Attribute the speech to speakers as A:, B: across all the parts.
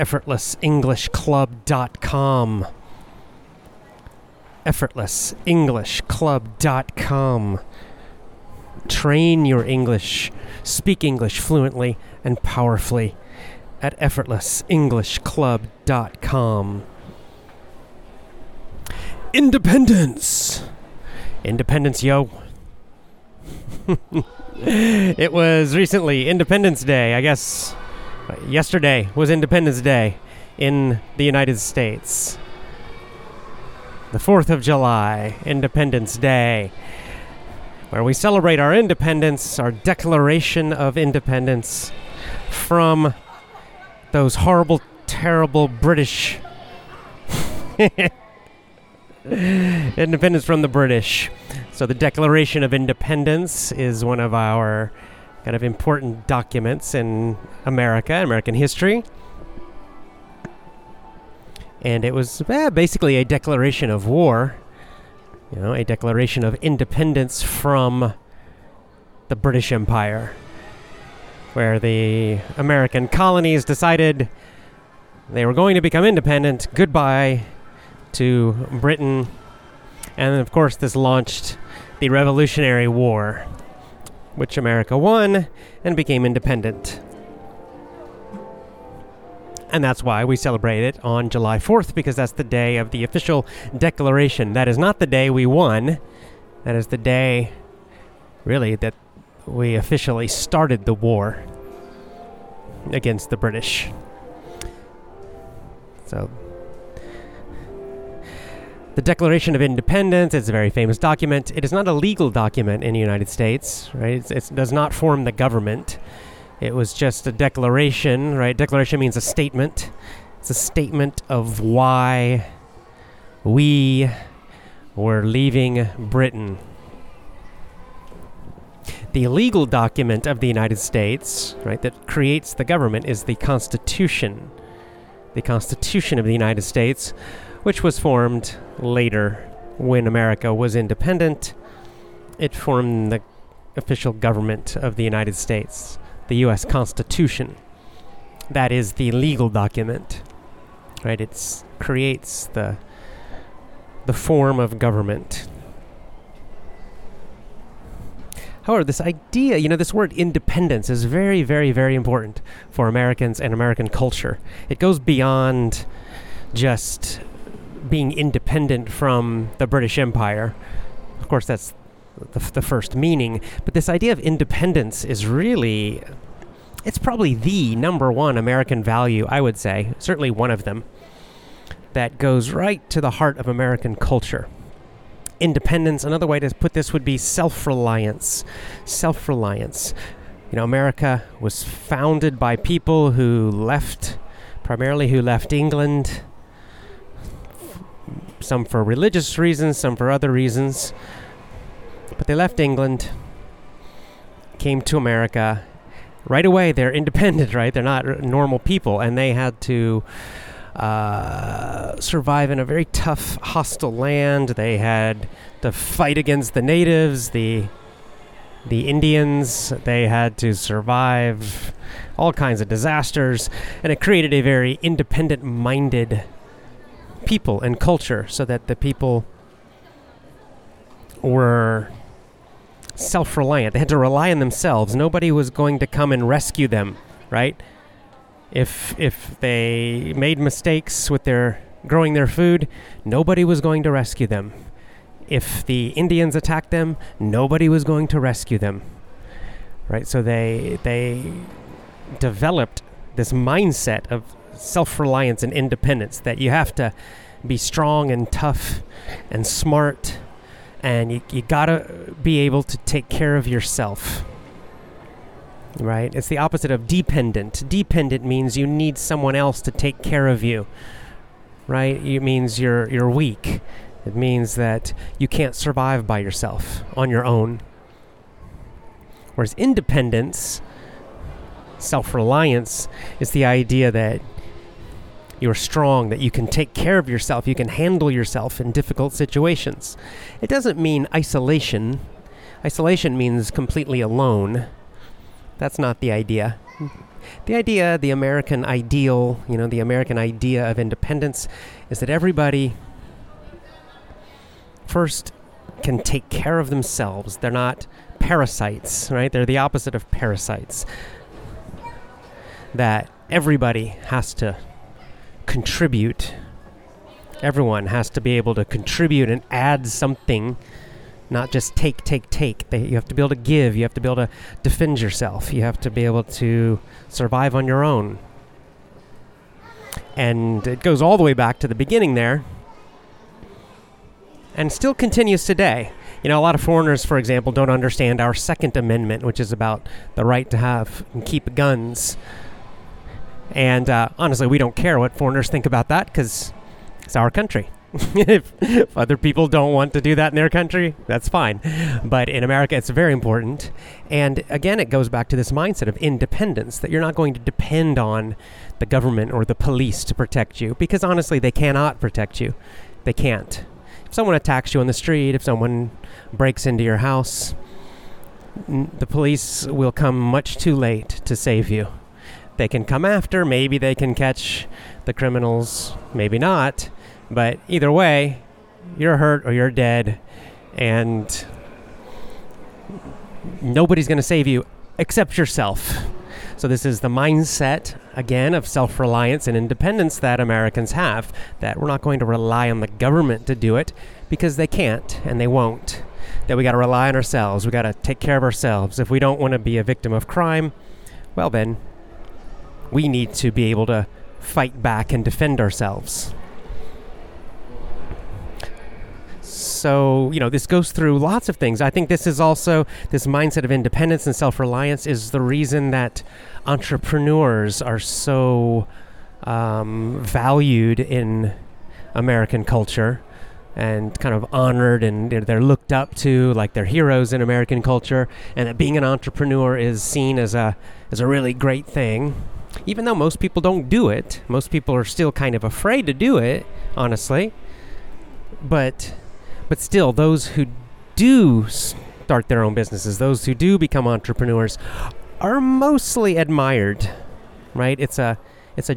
A: effortlessenglishclub.com. Effortlessenglishclub.com. Train your English, speak English fluently and powerfully at effortlessenglishclub.com. Independence! Independence, yo. it was recently Independence Day, I guess yesterday was Independence Day in the United States. The 4th of July, Independence Day, where we celebrate our independence, our Declaration of Independence from those horrible, terrible British. independence from the British. So, the Declaration of Independence is one of our kind of important documents in America, American history. And it was eh, basically a declaration of war, you know, a declaration of independence from the British Empire, where the American colonies decided they were going to become independent. Goodbye to Britain. And of course, this launched the Revolutionary War which America won and became independent. And that's why we celebrate it on July 4th, because that's the day of the official declaration. That is not the day we won, that is the day, really, that we officially started the war against the British. So the Declaration of Independence is a very famous document. It is not a legal document in the United States, right? It's, it does not form the government. It was just a declaration, right? Declaration means a statement. It's a statement of why we were leaving Britain. The legal document of the United States, right, that creates the government is the Constitution. The Constitution of the United States, which was formed later when America was independent. It formed the official government of the United States, the U.S. Constitution. That is the legal document, right? It creates the the form of government. However, this idea, you know, this word independence is very, very, very important for Americans and American culture. It goes beyond just being independent from the British Empire. Of course, that's the, the first meaning, but this idea of independence is really, it's probably the number one American value, I would say, certainly one of them, that goes right to the heart of American culture. Independence, another way to put this would be self reliance. Self reliance. You know, America was founded by people who left, primarily who left England some for religious reasons, some for other reasons. But they left England, came to America. Right away, they're independent, right? They're not normal people, and they had to uh, survive in a very tough, hostile land. They had to fight against the natives, the the Indians. They had to survive all kinds of disasters, and it created a very independent-minded people and culture so that the people were self reliant. They had to rely on themselves. Nobody was going to come and rescue them, right? If if they made mistakes with their growing their food, nobody was going to rescue them. If the Indians attacked them, nobody was going to rescue them. Right? So they they developed this mindset of self reliance and independence that you have to be strong and tough and smart, and you, you gotta be able to take care of yourself. right? It's the opposite of dependent. Dependent means you need someone else to take care of you, right? It means you're you're weak. It means that you can't survive by yourself on your own. Whereas independence, self-reliance is the idea that you're strong, that you can take care of yourself, you can handle yourself in difficult situations. It doesn't mean isolation. Isolation means completely alone. That's not the idea. The idea, the American ideal, you know, the American idea of independence is that everybody first can take care of themselves. They're not parasites, right? They're the opposite of parasites. That everybody has to contribute. Everyone has to be able to contribute and add something, not just take, take, take. They, you have to be able to give. You have to be able to defend yourself. You have to be able to survive on your own. And it goes all the way back to the beginning there and still continues today. You know, a lot of foreigners, for example, don't understand our Second Amendment, which is about the right to have and keep guns. And uh, honestly, we don't care what foreigners think about that because it's our country. if, if, other people don't want to do that in their country, that's fine. But in America, it's very important. And again, it goes back to this mindset of independence that you're not going to depend on the government or the police to protect you because honestly, they cannot protect you. They can't. If someone attacks you on the street, if someone breaks into your house, the police will come much too late to save you they can come after. Maybe they can catch the criminals, maybe not. But either way, you're hurt or you're dead, and nobody's going to save you except yourself. So, this is the mindset, again, of self reliance and independence that Americans have that we're not going to rely on the government to do it because they can't and they won't. That we got to rely on ourselves. We got to take care of ourselves. If we don't want to be a victim of crime, well, then we need to be able to fight back and defend ourselves. So, you know, this goes through lots of things. I think this is also, this mindset of independence and self reliance is the reason that entrepreneurs are so um, valued in American culture and kind of honored and they're looked up to like they're heroes in American culture and that being an entrepreneur is seen as a as a really great thing even though most people don't do it, most people are still kind of afraid to do it, honestly. But but still those who do start their own businesses, those who do become entrepreneurs are mostly admired, right? It's a it's a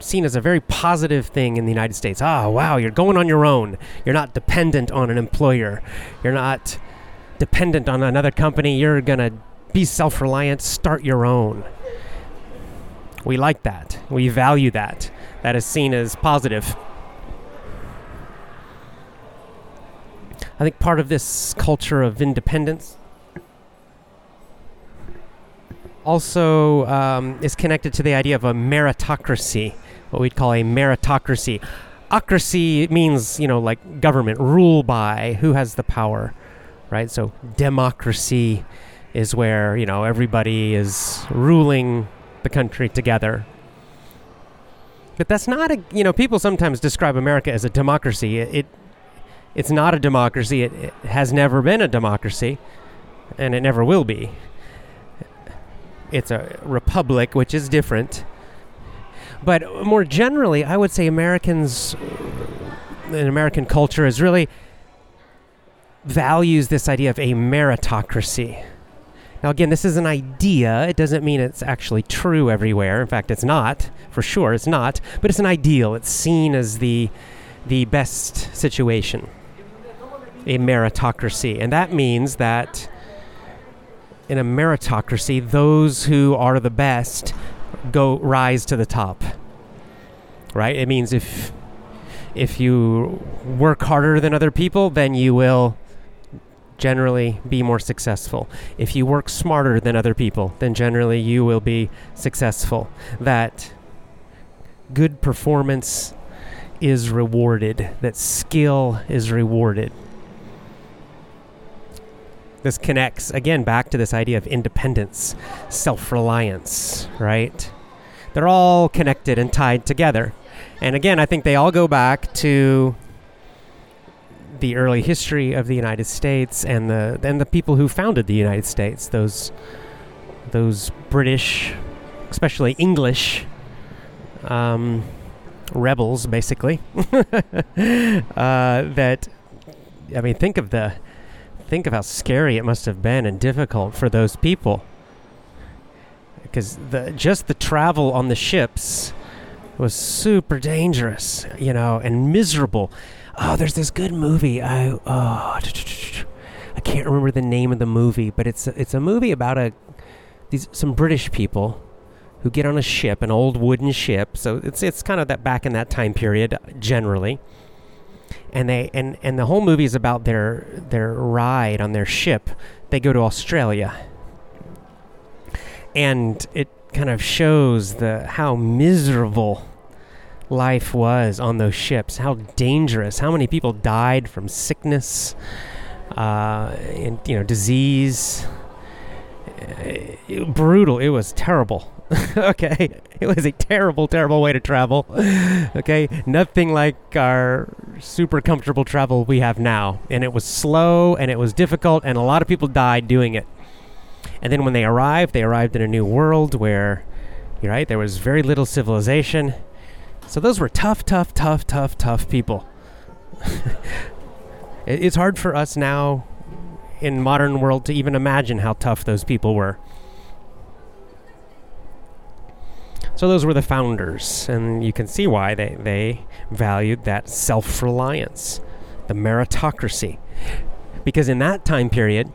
A: seen as a very positive thing in the United States. Ah, wow, you're going on your own. You're not dependent on an employer. You're not dependent on another company. You're going to be self-reliant, start your own. We like that. We value that. That is seen as positive. I think part of this culture of independence also um, is connected to the idea of a meritocracy, what we'd call a meritocracy. Ocracy means, you know, like government, rule by, who has the power, right? So democracy is where, you know, everybody is ruling the country together. But that's not a, you know, people sometimes describe America as a democracy. It, it it's not a democracy. It, it has never been a democracy, and it never will be. It's a republic, which is different. But more generally, I would say Americans, in American culture, is really values this idea of a meritocracy. Now, again, this is an idea. It doesn't mean it's actually true everywhere. In fact, it's not. For sure, it's not. But it's an ideal. It's seen as the, the best situation, a meritocracy. And that means that in a meritocracy, those who are the best go rise to the top. Right? It means if if you work harder than other people, then you will generally be more successful. If you work smarter than other people, then generally you will be successful. That good performance is rewarded, that skill is rewarded. this connects again back to this idea of independence, self reliance, right? They're all connected and tied together. And again, I think they all go back to the early history of the United States and the and the people who founded the United States, those those British, especially English um, rebels, basically. uh, that I mean, think of the think of how scary it must have been and difficult for those people. Because the just the travel on the ships was super dangerous, you know, and miserable. Oh, there's this good movie. I oh, I can't remember the name of the movie, but it's it's a movie about a these some British people who get on a ship, an old wooden ship. So it's it's kind of that back in that time period generally and they and and the whole movie is about their their ride on their ship. They go to Australia, and it kind of shows the how miserable life was on those ships, how dangerous, how many people died from sickness, uh, and you know disease. Uh, brutal. It was terrible. okay, it was a terrible, terrible way to travel. okay, nothing like our super comfortable travel we have now. And it was slow and it was difficult, and a lot of people died doing it. And then when they arrived, they arrived in a new world where, you're right, there was very little civilization. So those were tough, tough, tough, tough, tough people. it's hard for us now in modern world to even imagine how tough those people were. So those were the founders, and you can see why they, they valued that self reliance, the meritocracy. Because in that time period,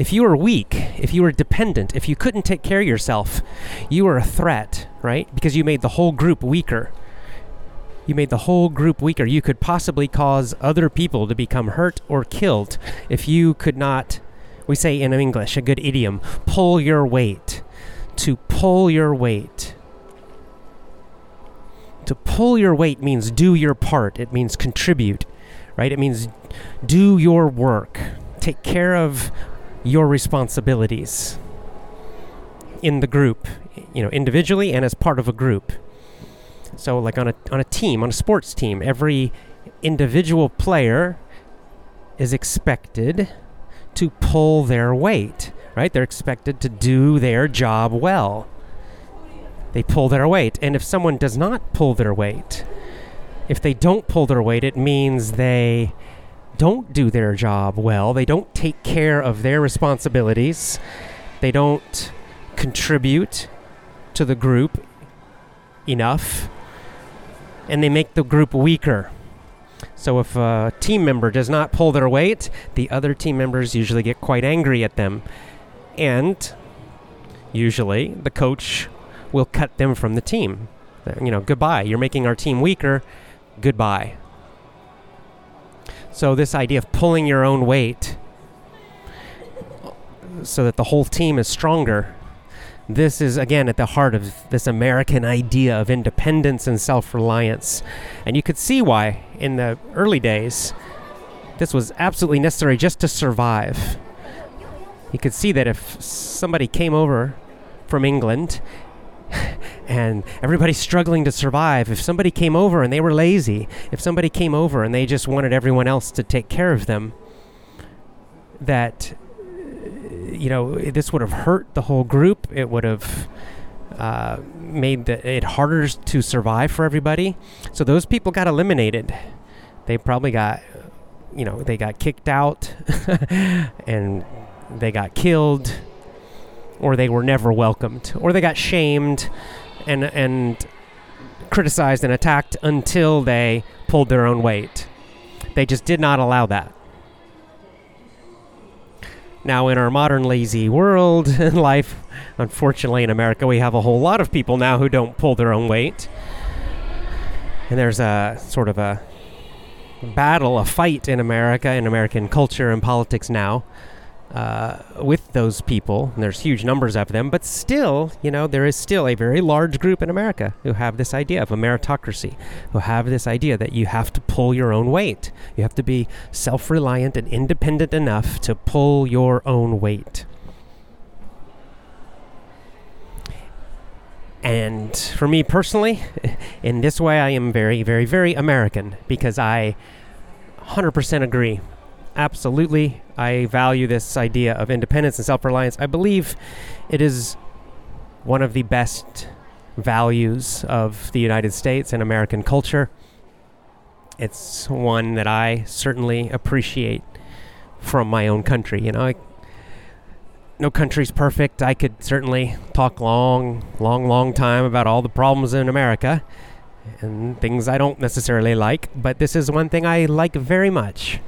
A: if you were weak, if you were dependent, if you couldn't take care of yourself, you were a threat, right? Because you made the whole group weaker. You made the whole group weaker. You could possibly cause other people to become hurt or killed if you could not, we say in English, a good idiom, pull your weight to pull your weight. To pull your weight means do your part, it means contribute, right? It means do your work, take care of your responsibilities in the group, you know, individually and as part of a group. So like on a on a team, on a sports team, every individual player is expected to pull their weight right? They're expected to do their job well. They pull their weight. And if someone does not pull their weight, if they don't pull their weight, it means they don't do their job well. They don't take care of their responsibilities. They don't contribute to the group enough. And they make the group weaker. So if a team member does not pull their weight, the other team members usually get quite angry at them and usually the coach will cut them from the team. You know, goodbye. You're making our team weaker. Goodbye. So, this idea of pulling your own weight so that the whole team is stronger, this is again at the heart of this American idea of independence and self reliance. And you could see why in the early days this was absolutely necessary just to survive you could see that if somebody came over from England and everybody's struggling to survive, if somebody came over and they were lazy, if somebody came over and they just wanted everyone else to take care of them, that you know this would have hurt the whole group. It would have uh, made the, it harder to survive for everybody. So those people got eliminated. They probably got, you know, they got kicked out and they got killed, or they were never welcomed, or they got shamed and and criticized and attacked until they pulled their own weight. They just did not allow that. Now, in our modern lazy world and life, unfortunately in America, we have a whole lot of people now who don't pull their own weight. And there's a sort of a battle, a fight in America, in American culture and politics now uh, with those people. And there's huge numbers of them, but still, you know, there is still a very large group in America who have this idea of a meritocracy, who have this idea that you have to pull your own weight. You have to be self reliant and independent enough to pull your own weight. And for me personally, in this way, I am very, very, very American because I 100% agree absolutely. I value this idea of independence and self reliance. I believe it is one of the best values of the United States and American culture. It's one that I certainly appreciate from my own country. You know, I, no country's perfect. I could certainly talk long, long, long time about all the problems in America and things I don't necessarily like, but this is one thing I like very much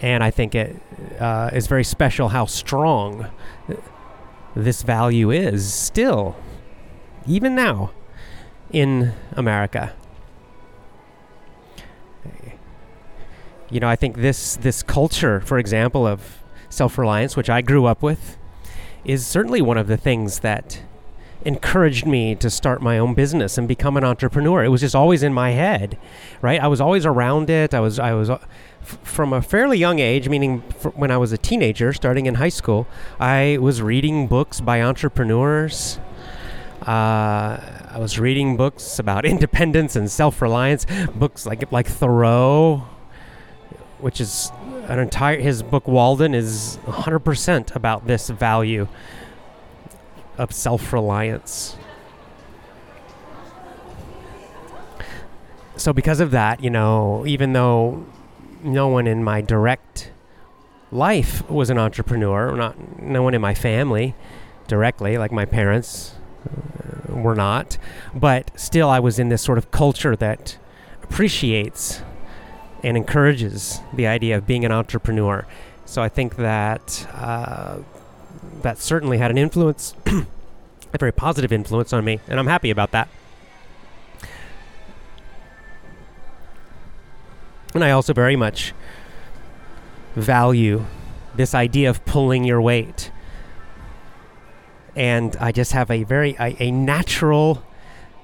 A: and I think it uh, is very special how strong this value is still, even now, in America. You know, I think this this culture, for example, of self-reliance, which I grew up with, is certainly one of the things that encouraged me to start my own business and become an entrepreneur. It was just always in my head, right? I was always around it. I was I was f- from a fairly young age, meaning when I was a teenager, starting in high school, I was reading books by entrepreneurs. Uh, I was reading books about independence and self-reliance, books like like Thoreau, which is an entire his book Walden is 100% about this value of self reliance. So, because of that, you know, even though no one in my direct life was an entrepreneur, not no one in my family directly, like my parents uh, were not, but still, I was in this sort of culture that appreciates and encourages the idea of being an entrepreneur. So, I think that. Uh, that certainly had an influence, a very positive influence on me, and I'm happy about that. And I also very much value this idea of pulling your weight. And I just have a very a, a natural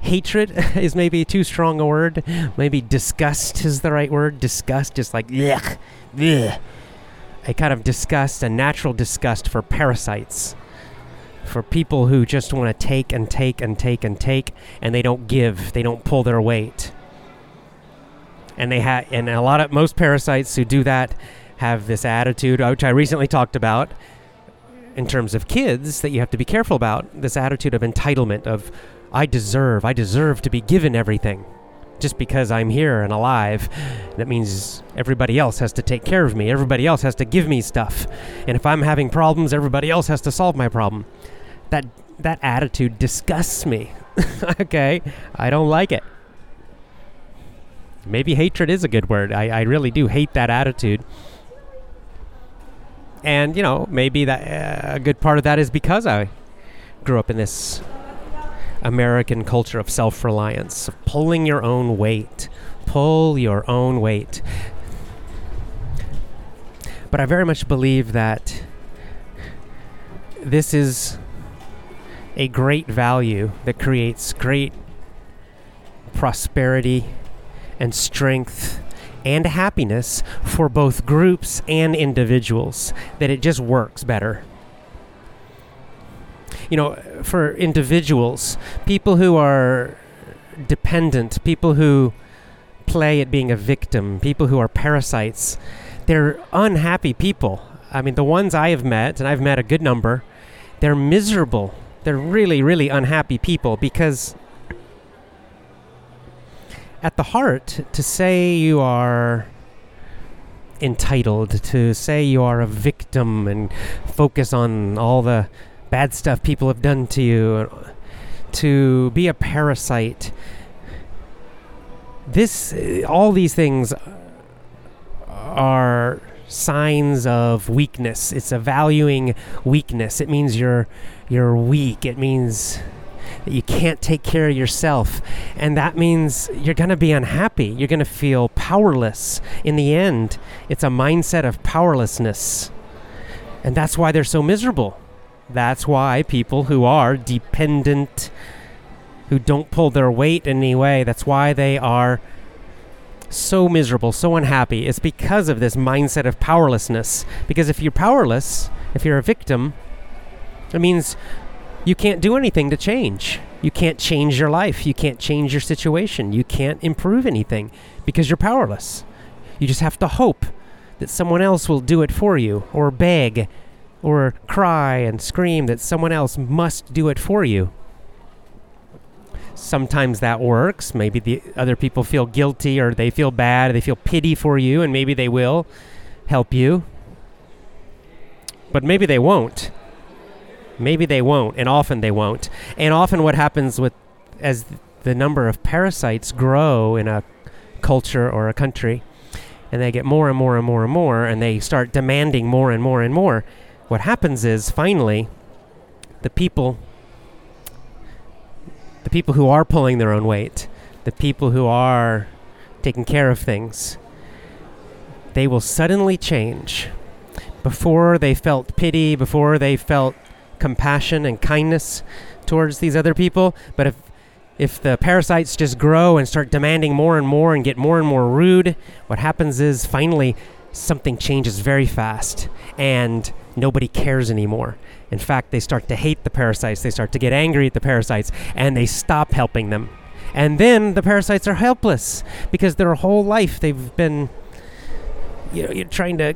A: hatred is maybe too strong a word. Maybe disgust is the right word. Disgust, is like yuck, ugh a kind of disgust, a natural disgust for parasites, for people who just want to take and take and take and take, and they don't give, they don't pull their weight. And they have, and a lot of most parasites who do that have this attitude, which I recently talked about in terms of kids that you have to be careful about. This attitude of entitlement, of I deserve, I deserve to be given everything just because I'm here and alive, that means everybody else has to take care of me. Everybody else has to give me stuff. And if I'm having problems, everybody else has to solve my problem. That that attitude disgusts me. okay? I don't like it. Maybe hatred is a good word. I, I really do hate that attitude. And, you know, maybe that uh, a good part of that is because I grew up in this American culture of self reliance, of pulling your own weight. Pull your own weight. But I very much believe that this is a great value that creates great prosperity and strength and happiness for both groups and individuals, that it just works better you know, for individuals, people who are dependent, people who play at being a victim, people who are parasites, they're unhappy people. I mean, the ones I have met, and I've met a good number, they're miserable. They're really, really unhappy people because at the heart, to say you are entitled, to say you are a victim and focus on all the bad stuff people have done to you, to be a parasite. This, all these things are signs of weakness. It's a valuing weakness. It means you're you're weak. It means that you can't take care of yourself. And that means you're going to be unhappy. You're going to feel powerless. In the end, it's a mindset of powerlessness And that's why they're so miserable. That's why people who are dependent, who don't pull their weight in any way, that's why they are so miserable, so unhappy. It's because of this mindset of powerlessness. Because if you're powerless, if you're a victim, it means you can't do anything to change. You can't change your life. You can't change your situation. You can't improve anything because you're powerless. You just have to hope that someone else will do it for you, or beg, or cry and scream that someone else must do it for you. Sometimes that works. Maybe the other people feel guilty or they feel bad, or they feel pity for you, and maybe they will help you. But maybe they won't. Maybe they won't, and often they won't. And often what happens with as the number of parasites grow in a culture or a country, and they get more and more and more and more, and they start demanding more and more and more, what happens is finally the people the people who are pulling their own weight, the people who are taking care of things, they will suddenly change. Before they felt pity, before they felt compassion and kindness towards these other people, but if if the parasites just grow and start demanding more and more and get more and more rude, what happens is finally something changes very fast and nobody cares anymore. In fact, they start to hate the parasites, they start to get angry at the parasites, and they stop helping them. And then the parasites are helpless because their whole life they've been you know, you're trying to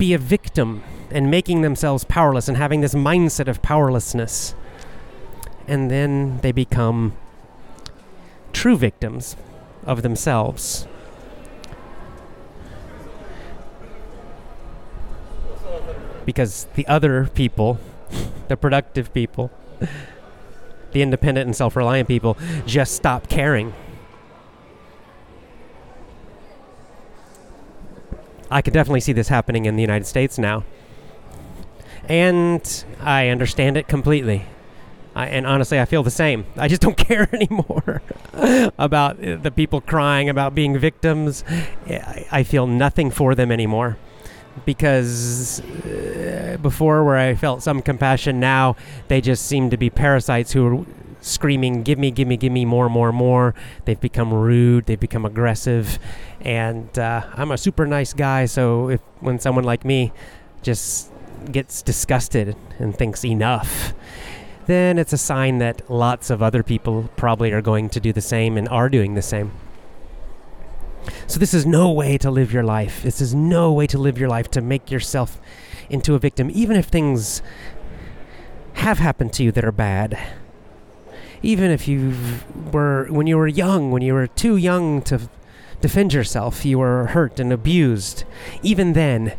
A: be a victim and making themselves powerless and having this mindset of powerlessness. And then they become true victims of themselves. Because the other people, the productive people, the independent and self reliant people, just stop caring. I can definitely see this happening in the United States now. And I understand it completely. I, and honestly, I feel the same. I just don't care anymore about uh, the people crying about being victims. I, I feel nothing for them anymore. Because uh, before, where I felt some compassion, now they just seem to be parasites who are screaming, Give me, give me, give me more, more, more. They've become rude, they've become aggressive. And uh, I'm a super nice guy, so if when someone like me just gets disgusted and thinks enough, then it's a sign that lots of other people probably are going to do the same and are doing the same. So, this is no way to live your life. This is no way to live your life to make yourself into a victim, even if things have happened to you that are bad. Even if you were, when you were young, when you were too young to defend yourself, you were hurt and abused. Even then,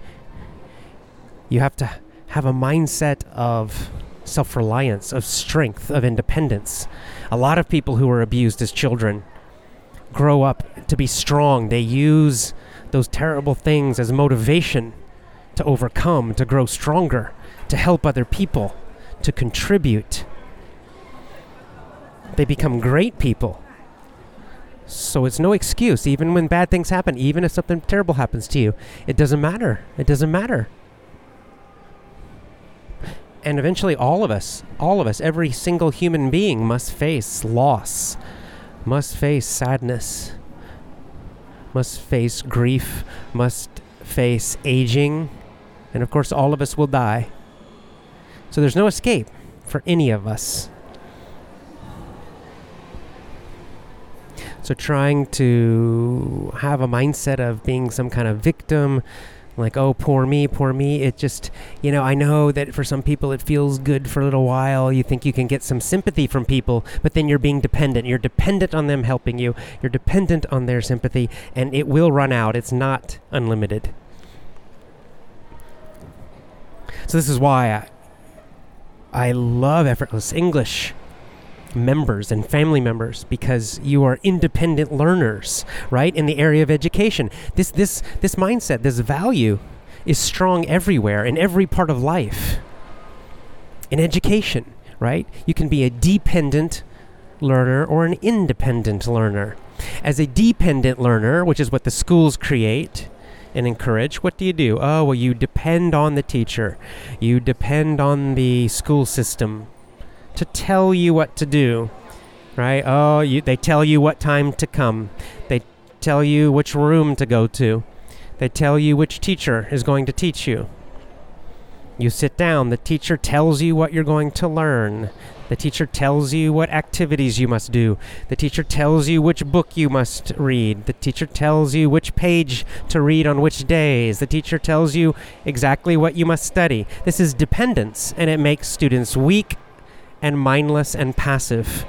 A: you have to have a mindset of self reliance, of strength, of independence. A lot of people who were abused as children grow up to be strong. They use those terrible things as motivation to overcome, to grow stronger, to help other people, to contribute. They become great people. So it's no excuse, even when bad things happen, even if something terrible happens to you. It doesn't matter. It doesn't matter and eventually all of us, all of us, every single human being must face loss, must face sadness, must face grief, must face aging, and of course, all of us will die. So there's no escape for any of us. So trying to have a mindset of being some kind of victim, like oh poor me poor me it just you know i know that for some people it feels good for a little while you think you can get some sympathy from people but then you're being dependent. You're dependent on them helping you. You're dependent on their sympathy and it will run out. It's not unlimited. So this is why i i love effortless english members and family members because you are independent learners, right? In the area of education. This this this mindset, this value is strong everywhere in every part of life. In education, right? You can be a dependent learner or an independent learner. As a dependent learner, which is what the schools create, and encourage, what do you do? Oh, well, you depend on the teacher. You depend on the school system to tell you what to do, right? Oh, you, they tell you what time to come. They tell you which room to go to. They tell you which teacher is going to teach you. You sit down, the teacher tells you what you're going to learn. The teacher tells you what activities you must do. The teacher tells you which book you must read. The teacher tells you which page to read on which days. The teacher tells you exactly what you must study. This is dependence, and it makes students weak and mindless and passive.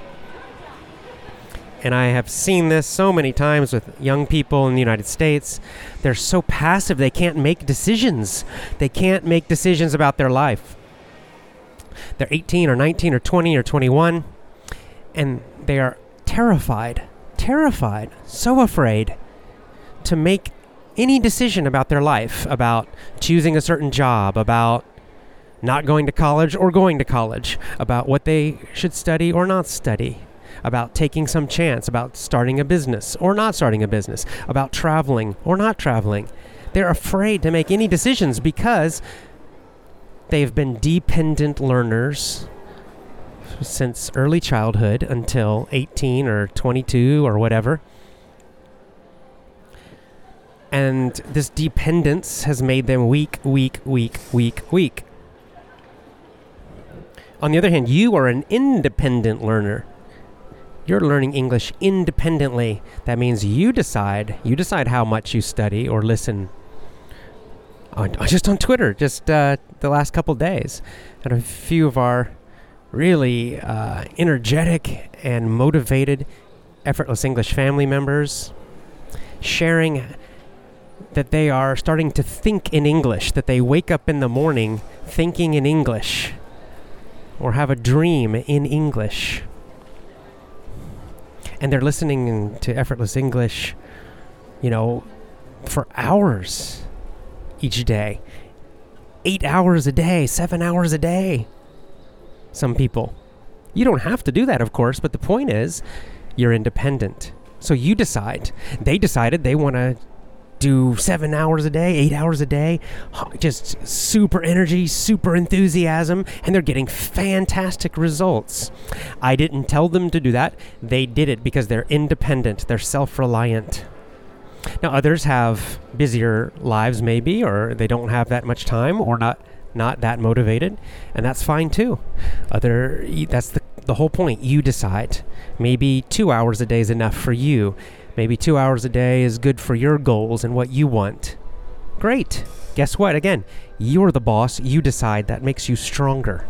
A: And I have seen this so many times with young people in the United States. They're so passive, they can't make decisions. They can't make decisions about their life. They're 18 or 19 or 20 or 21, and they are terrified, terrified, so afraid to make any decision about their life, about choosing a certain job, about not going to college or going to college, about what they should study or not study, about taking some chance, about starting a business or not starting a business, about traveling or not traveling. They're afraid to make any decisions because they've been dependent learners since early childhood until 18 or 22 or whatever. And this dependence has made them weak, weak, weak, weak, weak. On the other hand, you are an independent learner. You're learning English independently. That means you decide. You decide how much you study or listen. On, just on Twitter, just uh, the last couple days, and a few of our really uh, energetic and motivated effortless English family members sharing that they are starting to think in English, that they wake up in the morning thinking in English or have a dream in English. And they're listening to effortless English, you know, for hours each day. Eight hours a day, seven hours a day. Some people. You don't have to do that, of course, but the point is you're independent. So you decide. They decided they want to do seven hours a day, eight hours a day, just super energy, super enthusiasm, and they're getting fantastic results. I didn't tell them to do that. They did it because they're independent, they're self reliant. Now, others have busier lives, maybe, or they don't have that much time, or not not that motivated, and that's fine too. Other that's the the whole point. You decide. Maybe two hours a day is enough for you. Maybe two hours a day is good for your goals and what you want. Great. Guess what? Again, you're the boss. You decide. That makes you stronger.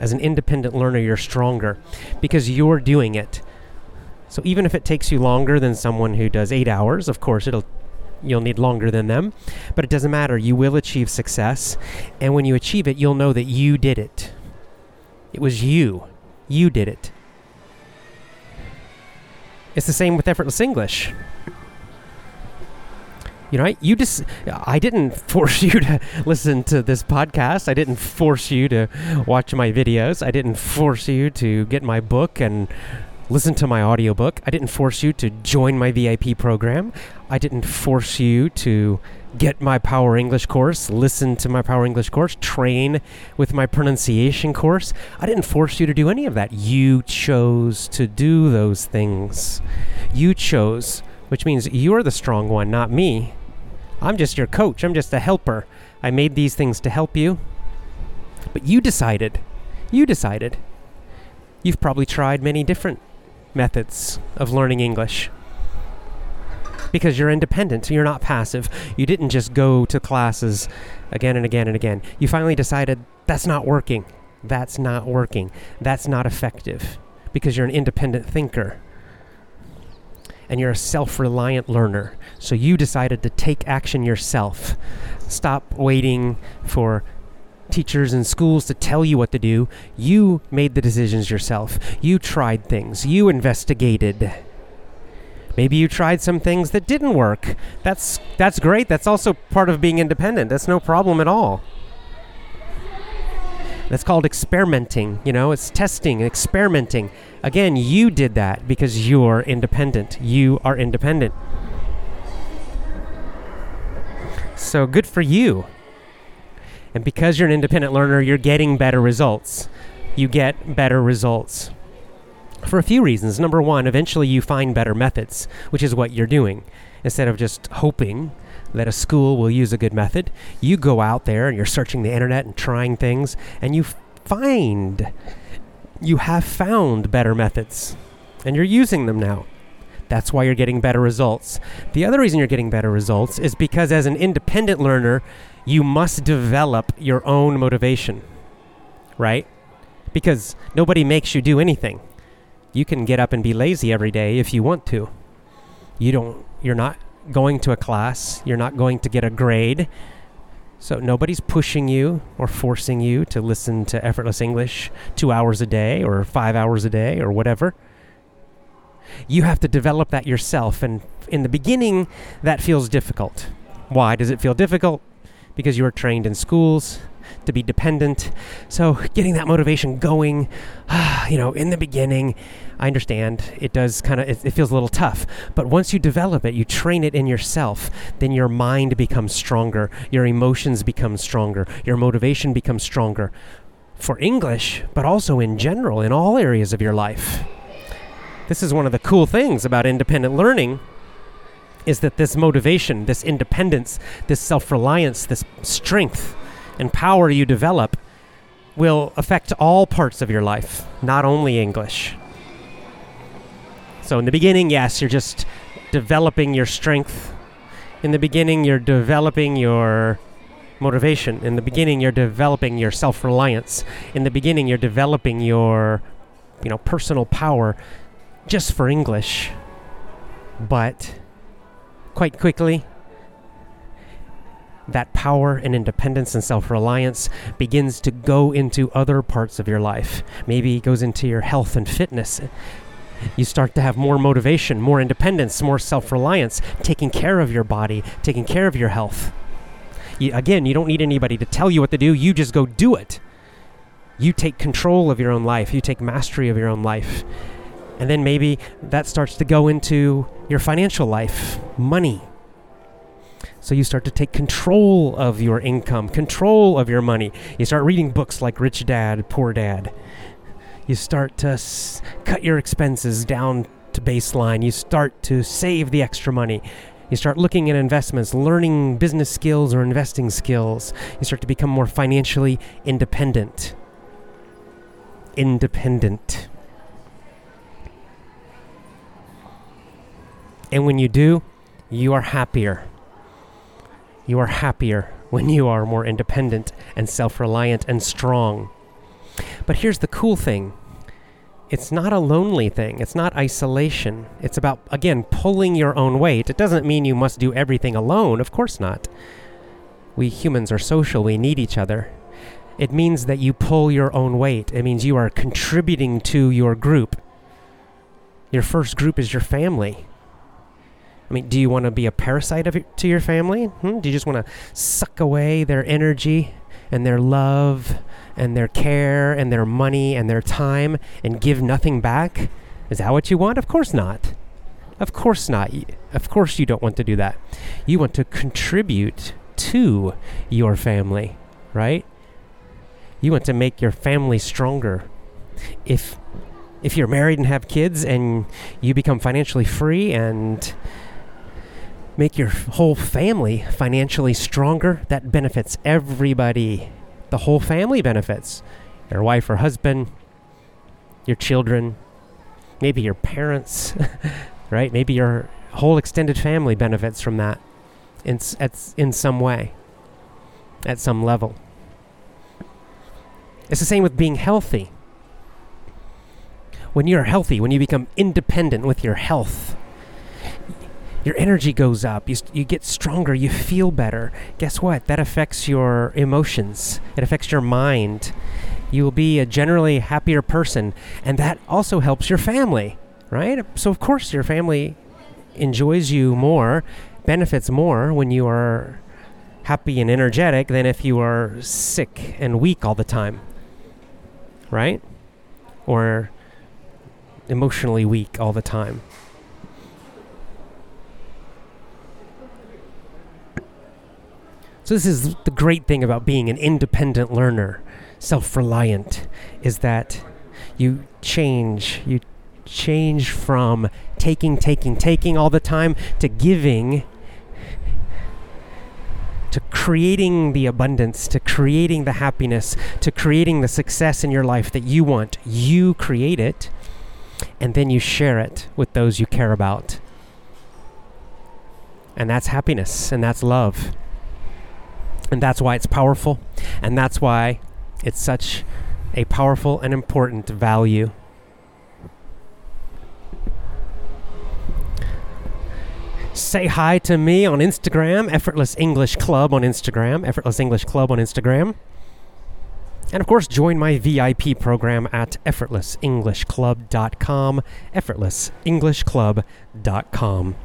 A: As an independent learner, you're stronger because you're doing it. So even if it takes you longer than someone who does eight hours, of course, it'll you'll need longer than them, but it doesn't matter. You will achieve success, and when you achieve it, you'll know that you did it. It was you. You did it. It's the same with effortless English. You know, you just, I didn't force you to listen to this podcast. I didn't force you to watch my videos. I didn't force you to get my book and listen to my audiobook. I didn't force you to join my VIP program. I didn't force you to get my Power English course, listen to my Power English course, train with my pronunciation course. I didn't force you to do any of that. You chose to do those things. You chose, which means you're the strong one, not me. I'm just your coach, I'm just a helper. I made these things to help you. But you decided. You decided. You've probably tried many different methods of learning English because you're independent. You're not passive. You didn't just go to classes again and again and again. You finally decided that's not working. That's not working. That's not effective because you're an independent thinker and you're a self reliant learner. So you decided to take action yourself. Stop waiting for teachers and schools to tell you what to do. You made the decisions yourself. You tried things. You investigated. Maybe you tried some things that didn't work. That's that's great. That's also part of being independent. That's no problem at all. That's called experimenting, you know, it's testing, experimenting. Again, you did that because you're independent. You are independent. So good for you. And because you're an independent learner, you're getting better results. You get better results for a few reasons. Number one, eventually you find better methods, which is what you're doing. Instead of just hoping that a school will use a good method, you go out there and you're searching the internet and trying things, and you find you have found better methods, and you're using them now. That's why you're getting better results. The other reason you're getting better results is because as an independent learner, you must develop your own motivation, right? Because nobody makes you do anything. You can get up and be lazy every day if you want to. You don't you're not going to a class, you're not going to get a grade. So nobody's pushing you or forcing you to listen to effortless English 2 hours a day or 5 hours a day or whatever. You have to develop that yourself and in the beginning that feels difficult. Why does it feel difficult? Because you are trained in schools to be dependent. So getting that motivation going, you know, in the beginning, I understand it does kind of, it, it, feels a little tough. But once you develop it, you train it in yourself, then your mind becomes stronger, your emotions become stronger, your motivation becomes stronger for English, but also in general, in all areas of your life. This is one of the cool things about independent learning is that this motivation, this independence, this self-reliance, this strength and power you develop will affect all parts of your life, not only English. So, in the beginning, yes, you're just developing your strength. In the beginning, you're developing your motivation. In the beginning, you're developing your self reliance. In the beginning, you're developing your you know, personal power just for English. But quite quickly, that power and independence and self reliance begins to go into other parts of your life. Maybe it goes into your health and fitness. You start to have more motivation, more independence, more self reliance, taking care of your body, taking care of your health. You, again, you don't need anybody to tell you what to do, you just go do it. You take control of your own life, you take mastery of your own life. And then maybe that starts to go into your financial life, money so you start to take control of your income, control of your money. You start reading books like Rich Dad, Poor Dad. You start to s- cut your expenses down to baseline. You start to save the extra money. You start looking at investments, learning business skills or investing skills. You start to become more financially independent. Independent. And when you do, you are happier. You are happier when you are more independent and self reliant and strong. But here's the cool thing it's not a lonely thing, it's not isolation. It's about, again, pulling your own weight. It doesn't mean you must do everything alone, of course not. We humans are social, we need each other. It means that you pull your own weight. It means you are contributing to your group. Your first group is your family. I mean, do you want to be a parasite of to your family? Hmm? Do you just want to suck away their energy and their love and their care and their money and their time and give nothing back? Is that what you want? Of course not. Of course not. Of course you don't want to do that. You want to contribute to your family, right? You want to make your family stronger. If if you're married and have kids and you become financially free and make your whole family financially stronger, that benefits everybody. The whole family benefits your wife or husband, your children, maybe your parents, right? Maybe your whole extended family benefits from that in, in some way, at some level. It's the same with being healthy. When you're healthy, when you become independent with your health, your energy goes up. You, you get stronger. You feel better. Guess what? That affects your emotions, it affects your mind. You will be a generally happier person, and that also helps your family, right? So, of course, your family enjoys you more, benefits more when you are happy and energetic than if you are sick and weak all the time, right? Or emotionally weak all the time. So, this is the great thing about being an independent learner, self reliant, is that you change. You change from taking, taking, taking all the time to giving, to creating the abundance, to creating the happiness, to creating the success in your life that you want. You create it, and then you share it with those you care about. And that's happiness, and that's love. And that's why it's powerful. And that's why it's such a powerful and important value. Say hi to me on Instagram, Effortless English Club on Instagram, Effortless English Club on Instagram. And of course, join my VIP program at effortlessenglishclub.com, effortlessenglishclub.com.